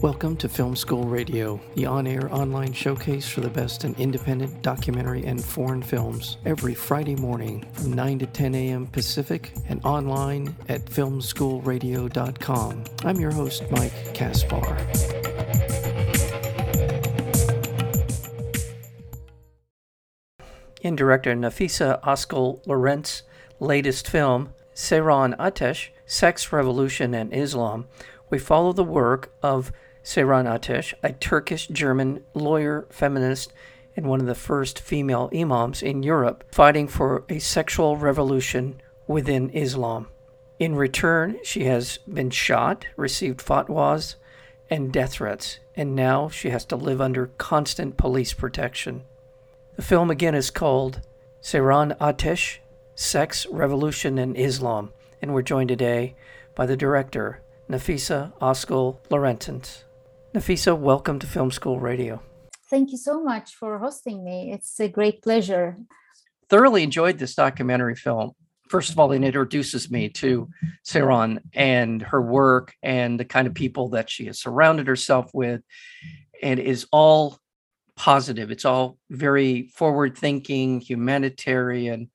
Welcome to Film School Radio, the on air online showcase for the best in independent documentary and foreign films, every Friday morning from 9 to 10 a.m. Pacific and online at filmschoolradio.com. I'm your host, Mike Kaspar. In director Nafisa Askal Lorent's latest film, Seyran Atesh Sex, Revolution, and Islam, we follow the work of Seyran Atesh, a Turkish German lawyer, feminist, and one of the first female imams in Europe, fighting for a sexual revolution within Islam. In return, she has been shot, received fatwas, and death threats, and now she has to live under constant police protection. The film again is called Seyran Atesh Sex, Revolution, and Islam, and we're joined today by the director, Nafisa Askal Lorentzen. Nafisa, welcome to Film School Radio. Thank you so much for hosting me. It's a great pleasure. Thoroughly enjoyed this documentary film. First of all, it introduces me to Seyran and her work and the kind of people that she has surrounded herself with, and is all positive. It's all very forward thinking, humanitarian,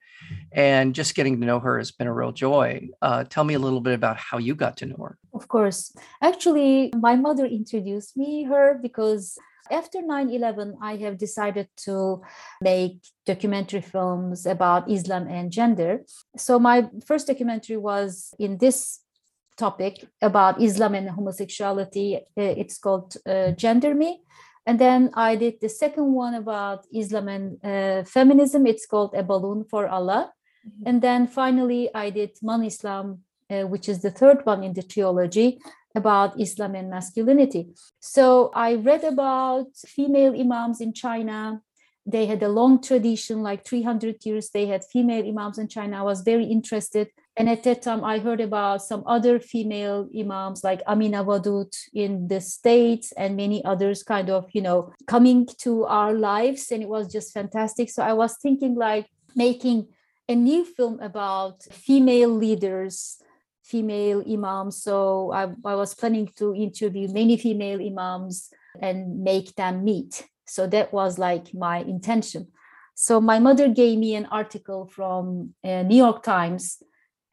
and just getting to know her has been a real joy. Uh, tell me a little bit about how you got to know her. Of course. Actually, my mother introduced me her because after 9-11 i have decided to make documentary films about islam and gender so my first documentary was in this topic about islam and homosexuality it's called uh, gender me and then I did the second one about Islam and uh, feminism. It's called A Balloon for Allah. Mm-hmm. And then finally, I did Manislam, uh, which is the third one in the trilogy about Islam and masculinity. So I read about female imams in China. They had a long tradition, like 300 years, they had female imams in China. I was very interested and at that time, I heard about some other female imams like Amina Wadud in the States and many others kind of, you know, coming to our lives. And it was just fantastic. So I was thinking like making a new film about female leaders, female imams. So I, I was planning to interview many female imams and make them meet. So that was like my intention. So my mother gave me an article from uh, New York Times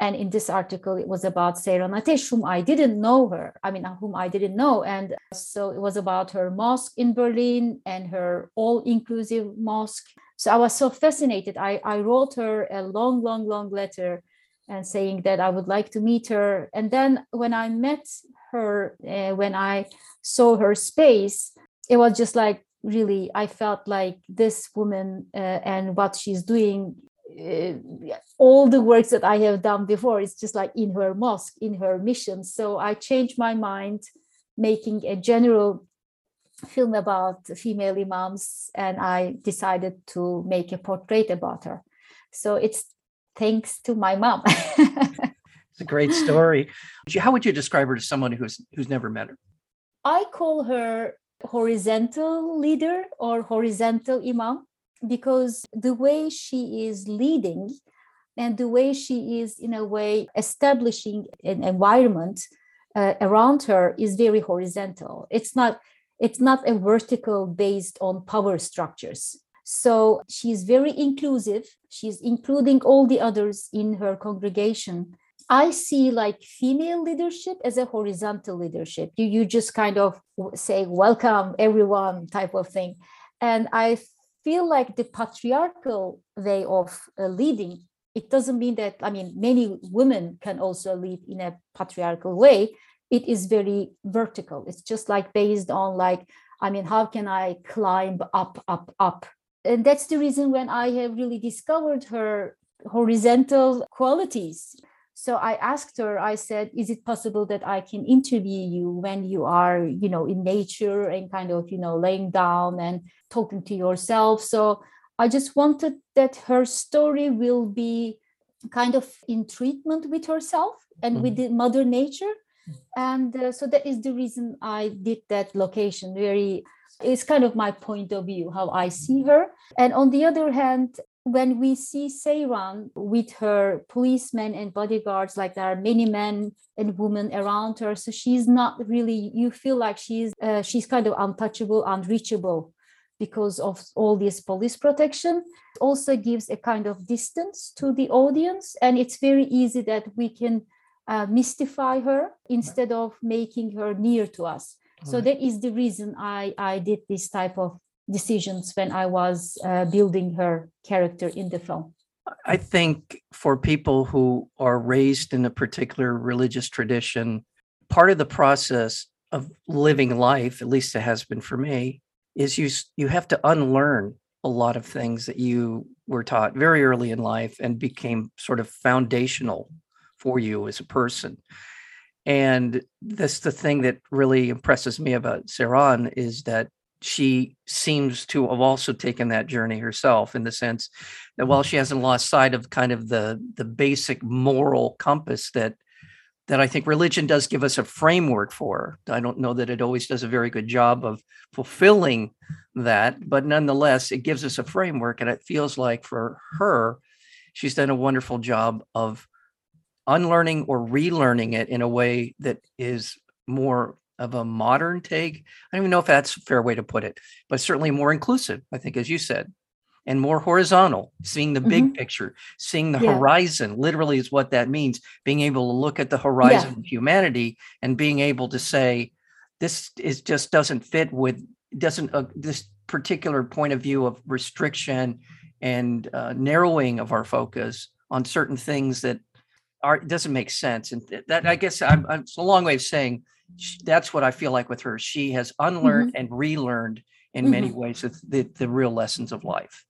and in this article, it was about Seyran Atesh, whom I didn't know her. I mean, whom I didn't know. And so it was about her mosque in Berlin and her all inclusive mosque. So I was so fascinated. I, I wrote her a long, long, long letter and saying that I would like to meet her. And then when I met her, uh, when I saw her space, it was just like really, I felt like this woman uh, and what she's doing uh, all the works that I have done before, is just like in her mosque, in her mission. So I changed my mind, making a general film about female imams, and I decided to make a portrait about her. So it's thanks to my mom. it's a great story. How would you describe her to someone who's who's never met her? I call her horizontal leader or horizontal imam because the way she is leading and the way she is in a way establishing an environment uh, around her is very horizontal. It's not it's not a vertical based on power structures. So she's very inclusive. She's including all the others in her congregation. I see like female leadership as a horizontal leadership. You you just kind of say welcome everyone type of thing. And i feel like the patriarchal way of uh, leading it doesn't mean that i mean many women can also lead in a patriarchal way. It is very vertical. It's just like based on like i mean how can i climb up up up? And that's the reason when i have really discovered her horizontal qualities so i asked her i said is it possible that i can interview you when you are you know in nature and kind of you know laying down and talking to yourself? So i just wanted that her story will be kind of in treatment with herself and mm-hmm. with the mother nature. And uh, so that is the reason i did that location. Very it's kind of my point of view how i see her. And on the other hand when we see Seyran with her policemen and bodyguards, like there are many men and women around her, so she's not really. You feel like she's uh, she's kind of untouchable, unreachable, because of all this police protection. It also gives a kind of distance to the audience, and it's very easy that we can uh, mystify her instead of making her near to us. So that is the reason I I did this type of decisions when I was uh, building her character in the film. I think for people who are raised in a particular religious tradition, part of the process of living life, at least it has been for me, is you you have to unlearn a lot of things that you were taught very early in life and became sort of foundational for you as a person. And that's the thing that really impresses me about Seyran is that she seems to have also taken that journey herself in the sense that while mm-hmm. she hasn't lost sight of kind of the the basic moral compass that that I think religion does give us a framework for. I don't know that it always does a very good job of fulfilling that, but nonetheless, it gives us a framework. And it feels like for her, she's done a wonderful job of unlearning or relearning it in a way that is more of a modern take. I don't even know if that's a fair way to put it, but certainly more inclusive, I think, as you said, and more horizontal, seeing the big Mhm. picture, seeing the Yeah. horizon literally is what that means, being able to look at the horizon of humanity and being able to say, this is just doesn't fit with, doesn't, uh, this particular point of view of restriction and uh, narrowing of our focus on certain things that are, doesn't make sense. And th- that, I guess, I'm, I'm, it's a long way of saying that's what I feel like with her. She has unlearned and relearned in many ways the, the, the real lessons of life.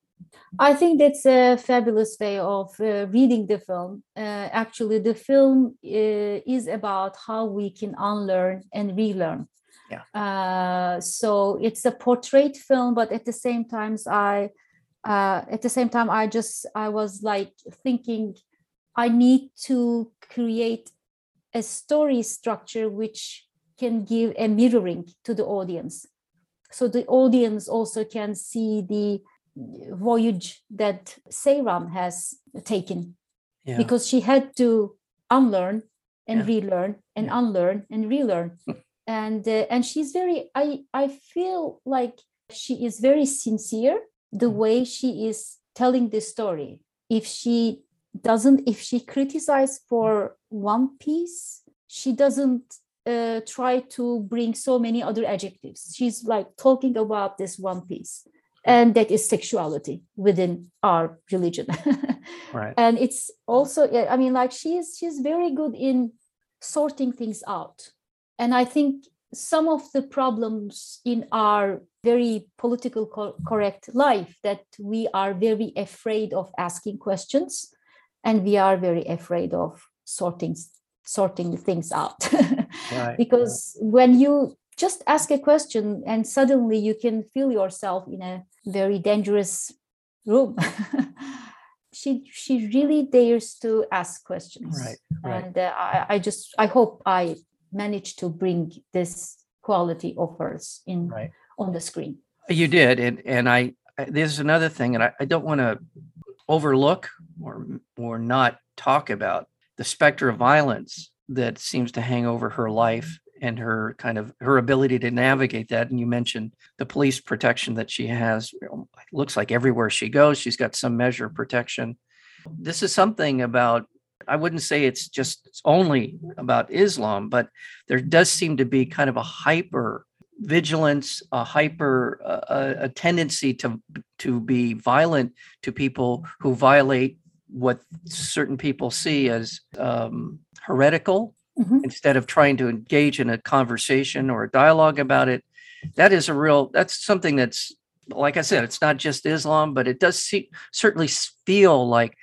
I think that's a fabulous way of uh, reading the film. Uh, actually, the film uh, is about how we can unlearn and relearn. Yeah. Uh, so it's a portrait film, but at the same times, I uh, at the same time I just I was like thinking I need to create a story structure which can give a mirroring to the audience, so the audience also can see the voyage that Seyran has taken Yeah. because she had to unlearn and Yeah. relearn and Yeah. unlearn and relearn and uh, and she's very i i feel like she is very sincere the Mm. way she is telling the story if she doesn't if she criticizes for one piece she doesn't uh, try to bring so many other adjectives. She's like talking about this one piece and that is sexuality within our religion. Right. and it's also yeah, i mean like she's she's very good in sorting things out. And i think some of the problems in our very political co- correct life that we are very afraid of asking questions and we are very afraid of sorting sorting things out Right. because when you just ask a question and suddenly you can feel yourself in a very dangerous room she she really dares to ask questions Right. Right. and uh, I, I just i hope i managed to bring this quality of hers in Right. on the screen You did, and and I I- there's another thing, and I, I don't want to overlook or or not talk about the specter of violence that seems to hang over her life and her kind of her ability to navigate that. And you mentioned the police protection that she has. Looks like everywhere she goes, she's got some measure of protection. This is something about. I wouldn't say it's just only about Islam, but there does seem to be kind of a hyper vigilance, a hyper uh, a, a tendency to to be violent to people who violate what certain people see as um, heretical Mhm. instead of trying to engage in a conversation or a dialogue about it. That is a real. That's something that's like I said. It's not just Islam, but it does see, certainly feel like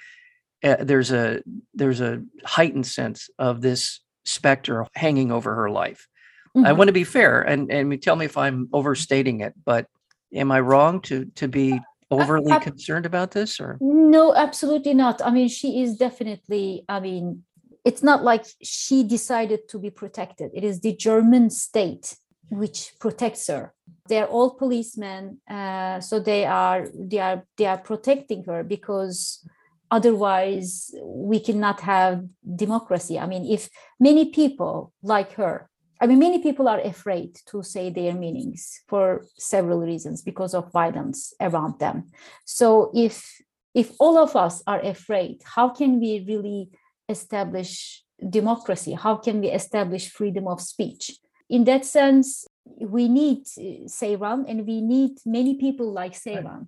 uh, there's a there's a heightened sense of this specter hanging over her life. I Mhm. want to be fair and and tell me if I'm overstating it, but am I wrong to to be overly I- concerned about this or No, absolutely not. I mean, she is definitely, I mean, it's not like she decided to be protected. It is the German state which protects her. They're all policemen, uh, so they are they are they are protecting her because otherwise we cannot have democracy. I mean, if many people like her, I mean, many people are afraid to say their meanings for several reasons because of violence around them. So if if all of us are afraid, how can we really establish democracy? How can we establish freedom of speech? In that sense, we need uh, Seyran and we need many people like Seyran.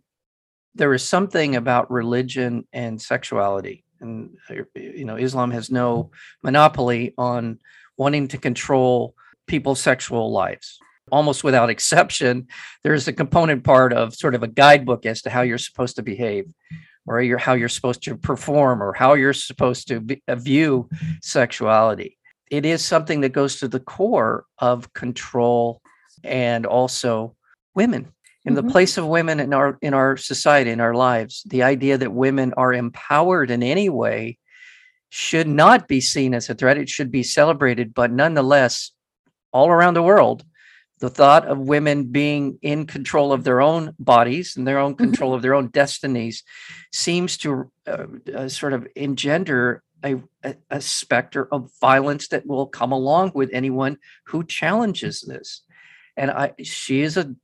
There is something about religion and sexuality. And, uh, you know, Islam has no monopoly on wanting to control people's sexual lives. Almost without exception, there's a component part of sort of a guidebook as to how you're supposed to behave or you're, how you're supposed to perform or how you're supposed to be, uh, view sexuality. It is something that goes to the core of control and also women in the mm-hmm. place of women in our in our society in our lives the idea that women are empowered in any way should not be seen as a threat it should be celebrated but nonetheless all around the world the thought of women being in control of their own bodies and their own mm-hmm. control of their own destinies seems to uh, uh, sort of engender a, a, a, specter of violence that will come along with anyone who challenges this. And I, she is a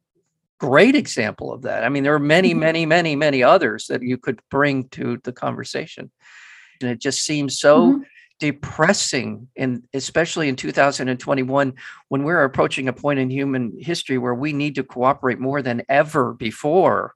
great example of that. I mean, there are many, mm-hmm. many, many, many others that you could bring to the conversation. And it just seems so mm-hmm. depressing and especially in 2021 when we're approaching a point in human history where we need to cooperate more than ever before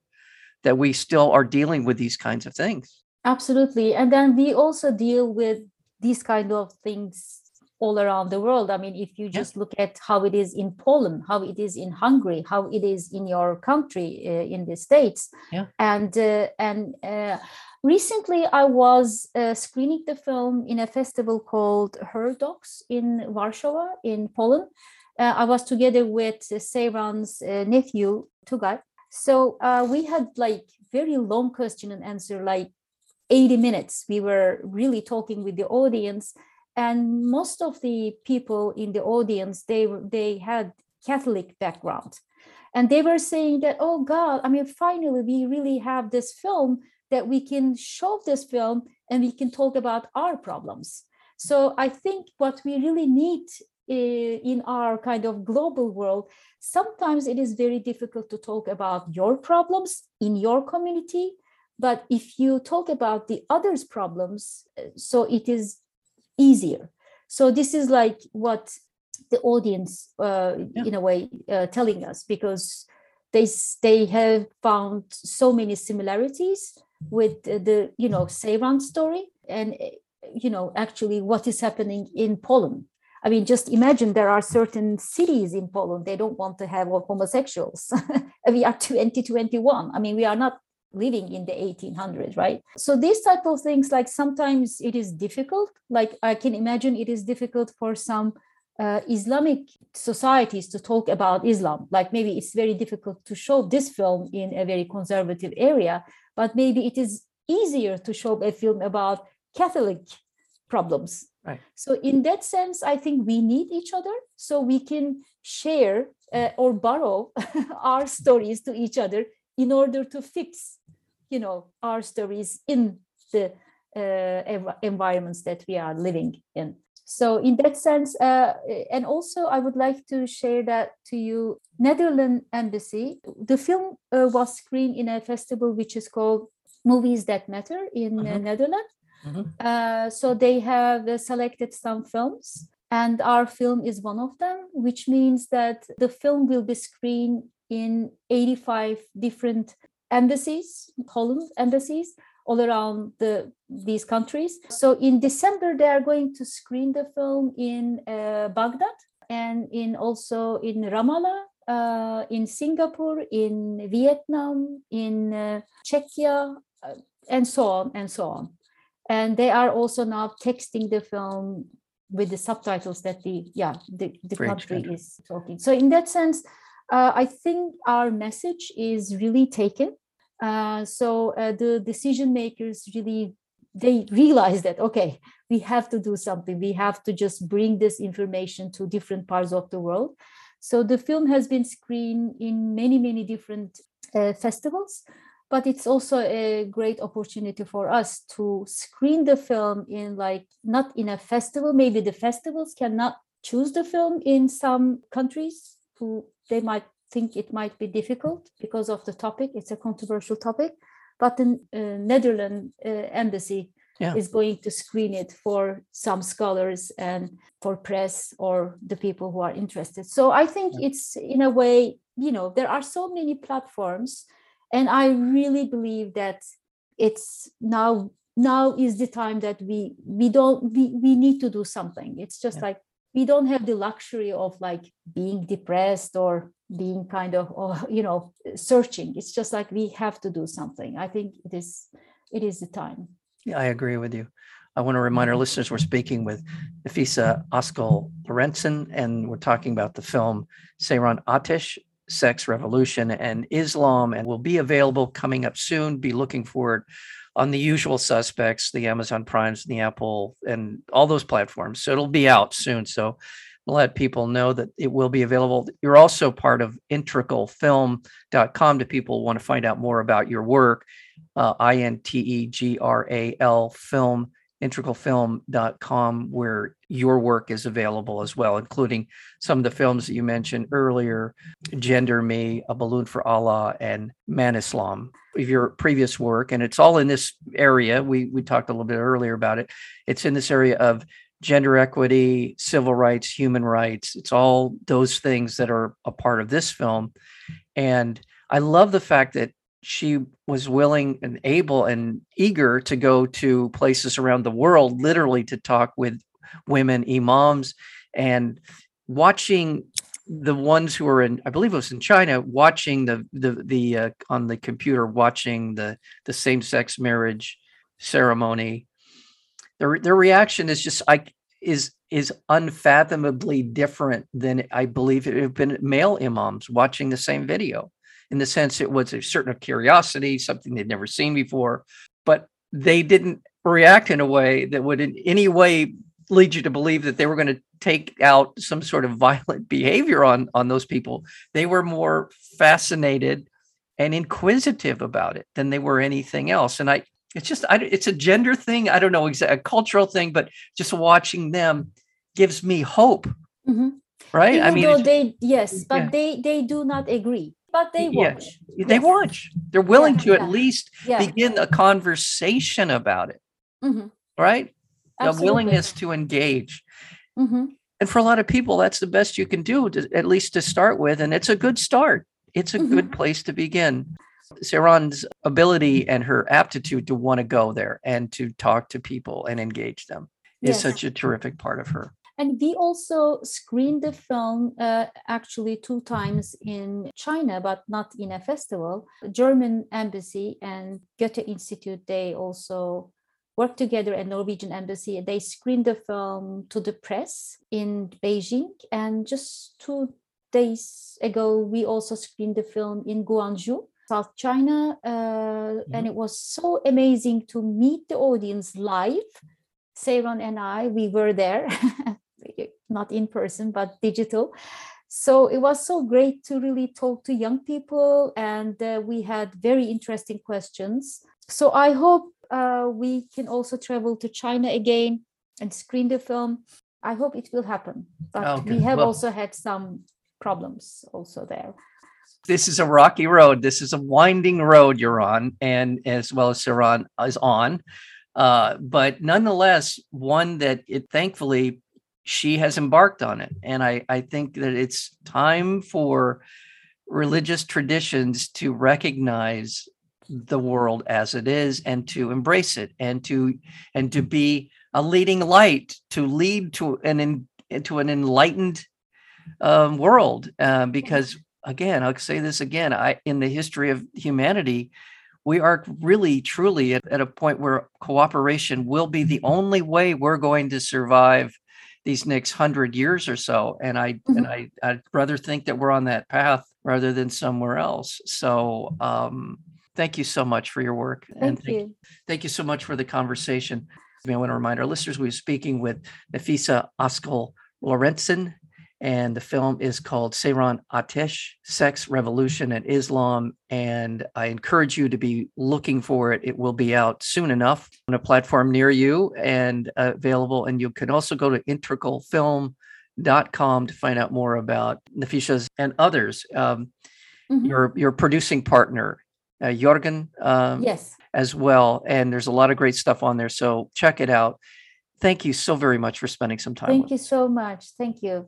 that we still are dealing with these kinds of things. Absolutely. And then we also deal with these kind of things all around the world. I mean if you just yeah. look at how it is in poland how it is in hungary how it is in your country uh, in the states. Yeah. and uh, and uh, Recently, I was uh, screening the film in a festival called Her Docs in Warsaw, in Poland. Uh, I was together with uh, Seyran's uh, nephew, Tugay. So uh, we had like very long question and answer, like 80 minutes. We were really talking with the audience, and most of the people in the audience they they had Catholic background, and they were saying that, oh God, I mean, finally we really have this film that we can show this film and we can talk about our problems. So I think what we really need eh, in our kind of global world, sometimes it is very difficult to talk about your problems in your community. But if you talk about the others' problems, eh, so it is easier. So this is like what the audience, uh, yeah. in a way, uh, telling us because they they have found so many similarities with the you know Seyran story and you know actually what is happening in Poland. I mean, just imagine there are certain cities in Poland they don't want to have homosexuals. we are 2021. I mean, we are not living in the 1800s, right? So these type of things, like sometimes it is difficult. Like I can imagine it is difficult for some uh, Islamic societies to talk about Islam. Like maybe it's very difficult to show this film in a very conservative area, but maybe it is easier to show a film about Catholic problems. Right. So in that sense, I think we need each other so we can share uh, or borrow our stories to each other in order to fix, you know, our stories in the uh, environments that we are living in. So in that sense, uh, and also I would like to share that to you. Netherlands Embassy, the film uh, was screened in a festival which is called Movies That Matter in uh-huh. Netherlands. Uh-huh. Uh, so they have uh, selected some films, and our film is one of them, which means that the film will be screened in 85 different embassies, Holland embassies, all around the, these countries. So in December, they are going to screen the film in uh, Baghdad and in also in Ramallah, uh, in Singapore, in Vietnam, in uh, Czechia, uh, and so on and so on. And they are also now texting the film with the subtitles that the yeah the, the country is talking. So in that sense, uh, I think our message is really taken uh, so uh, the decision makers really they realize that okay we have to do something we have to just bring this information to different parts of the world So the film has been screened in many, many different uh, festivals, but it's also a great opportunity for us to screen the film in like not in a festival. Maybe the festivals cannot choose the film in some countries who they might think it might be difficult because of the topic. It's a controversial topic, but the uh, Netherlands uh, embassy yeah. is going to screen it for some scholars and for press or the people who are interested. So I think yeah. it's in a way, you know, there are so many platforms, and I really believe that it's now now is the time that we we don't we, we need to do something it's just yeah. like we don't have the luxury of like being depressed or being kind of or, you know searching. It's just like we have to do something. I think it is it is the time. Yeah i agree with you. I want to remind our listeners we're speaking with nafisa askal lorentzen and we're talking about the film seyran atesh sex revolution and islam and will be available coming up soon. Be looking for it on the usual suspects, the Amazon Primes, and the Apple, and all those platforms. So it'll be out soon. So let people know that it will be available. You're also part of integralfilm.com to people want to find out more about your work. Uh, I N T E G R A L film integralfilm.com where your work is available as well, including some of the films that you mentioned earlier, Gender Me, A Balloon for Allah, and Manislam of your previous work. And it's all in this area. We we talked a little bit earlier about it. It's in this area of gender equity, civil rights, human rights. It's all those things that are a part of this film. And I love the fact that she was willing and able and eager to go to places around the world, literally to talk with women imams and watching the ones who are in, I believe it was in China, watching the the the uh, on the computer, watching the the same sex marriage ceremony. Their their reaction is just like is is unfathomably different than I believe it would have been male imams watching the same video in the sense it was a certain curiosity, something they'd never seen before, but they didn't react in a way that would in any way lead you to believe that they were going to take out some sort of violent behavior on on those people. They were more fascinated and inquisitive about it than they were anything else. And I, it's just, I, it's a gender thing. I don't know, exactly a cultural thing, but just watching them gives me hope. Mm-hmm. Right. Even I mean, they, yes, but yeah. they, they do not agree but they watch. Yeah, they yes. watch. They're willing yeah, to at least begin a conversation about it. Mm-hmm. Right? Absolutely. The willingness to engage. Mm-hmm. And for a lot of people, that's the best you can do, to, at least to start with. And it's a good start. It's a mm-hmm. good place to begin. Seyran's ability and her aptitude to want to go there and to talk to people and engage them is yes. such a terrific part of her. And we also screened the film uh, actually two times in China, but not in a festival. The German embassy and Goethe Institute, they also worked together at Norwegian embassy. They screened the film to the press in Beijing. And just two days ago, we also screened the film in Guangzhou. South China, uh, mm-hmm. and it was so amazing to meet the audience live. Seyran and I, we were there not in person but digital so it was so great to really talk to young people and uh, we had very interesting questions so i hope uh, we can also travel to china again and screen the film i hope it will happen but okay. we have well, also had some problems also there this is a rocky road this is a winding road you're on and as well as Seyran is on uh, but nonetheless one that it thankfully she has embarked on it. And I, I think that it's time for religious traditions to recognize the world as it is and to embrace it and to and to be a leading light to lead to an into an enlightened um, world uh, because again i'll say this again i in the history of humanity we are really truly at, at a point where cooperation will be the only way we're going to survive these next hundred years or so. And I mm-hmm. and I I'd rather think that we're on that path rather than somewhere else. So um, thank you so much for your work. Thank and thank, you. Thank you so much for the conversation. I want to remind our listeners we are speaking with Nafisa Askal Lorentzen, And the film is called Seyran Atesh Sex, Revolution, and Islam. And I encourage you to be looking for it. It will be out soon enough on a platform near you and uh, available. And you can also go to integralfilm.com to find out more about Nafisha's and others. Um, mm-hmm. Your your producing partner, uh, Jorgen. Um, yes. As well, and there's a lot of great stuff on there. So check it out. Thank you so very much for spending some time. Thank you so much. Thank you.